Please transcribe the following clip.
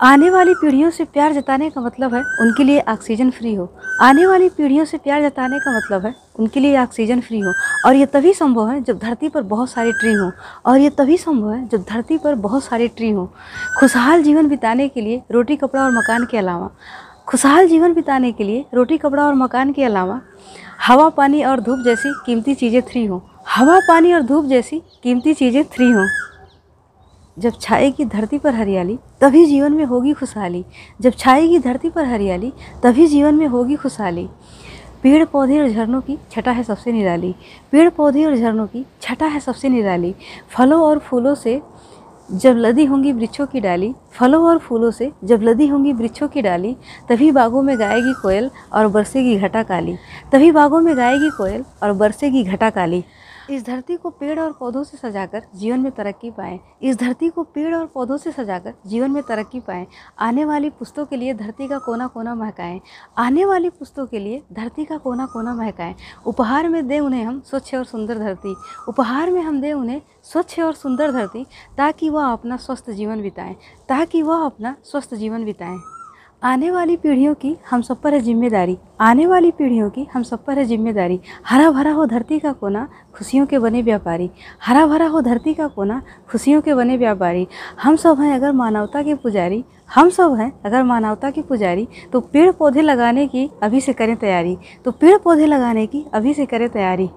आने वाली पीढ़ियों से प्यार जताने का मतलब है उनके लिए ऑक्सीजन फ्री हो। आने वाली पीढ़ियों से प्यार जताने का मतलब है उनके लिए ऑक्सीजन फ्री हो। और ये तभी संभव है जब धरती पर बहुत सारे ट्री हों। और ये तभी संभव है जब धरती पर बहुत सारे ट्री हों। खुशहाल जीवन बिताने के लिए रोटी, कपड़ा और मकान के अलावा। खुशहाल जीवन बिताने के लिए रोटी, कपड़ा और मकान के अलावा हवा, पानी और धूप जैसी कीमती चीज़ें फ्री हों। हवा, पानी और धूप जैसी कीमती चीज़ें फ्री हों। जब छाएगी धरती पर हरियाली, तभी जीवन में होगी खुशहाली। जब छाएगी धरती पर हरियाली, तभी जीवन में होगी खुशहाली। पेड़, पौधे और झरनों की छटा है सबसे निराली। पेड़, पौधे और झरनों की छटा है सबसे निराली। फलों और फूलों से जब लदी होंगी वृक्षों की डाली, फलों और फूलों से जब लदी होंगी वृक्षों की डाली, तभी बागों में गाएगी कोयल और बरसेगी घटा काली। तभी बागों में गाएगी कोयल और बरसेगी घटा काली। इस धरती को पेड़ और पौधों से सजाकर जीवन में तरक्की पाएँ। इस धरती को पेड़ और पौधों से सजाकर जीवन में तरक्की पाएँ। आने वाली पुस्तों के लिए धरती का कोना कोना महकाएँ। आने वाली पुस्तों के लिए धरती का कोना कोना महकाएँ। उपहार में दें उन्हें हम स्वच्छ और सुंदर धरती। उपहार में हम दें उन्हें स्वच्छ और सुंदर धरती ताकि वह अपना स्वस्थ जीवन बिताएँ। ताकि वह अपना स्वस्थ जीवन बिताएँ। आने वाली पीढ़ियों की हम सब पर है ज़िम्मेदारी। आने वाली पीढ़ियों की हम सब पर है ज़िम्मेदारी। हरा भरा हो धरती का कोना, खुशियों के बने व्यापारी। हरा भरा हो धरती का कोना, खुशियों के बने व्यापारी। हम सब हैं अगर मानवता के पुजारी, हम सब हैं अगर मानवता के पुजारी तो पेड़ पौधे लगाने की अभी से करें तैयारी। तो पेड़ पौधे लगाने की अभी से करें तैयारी।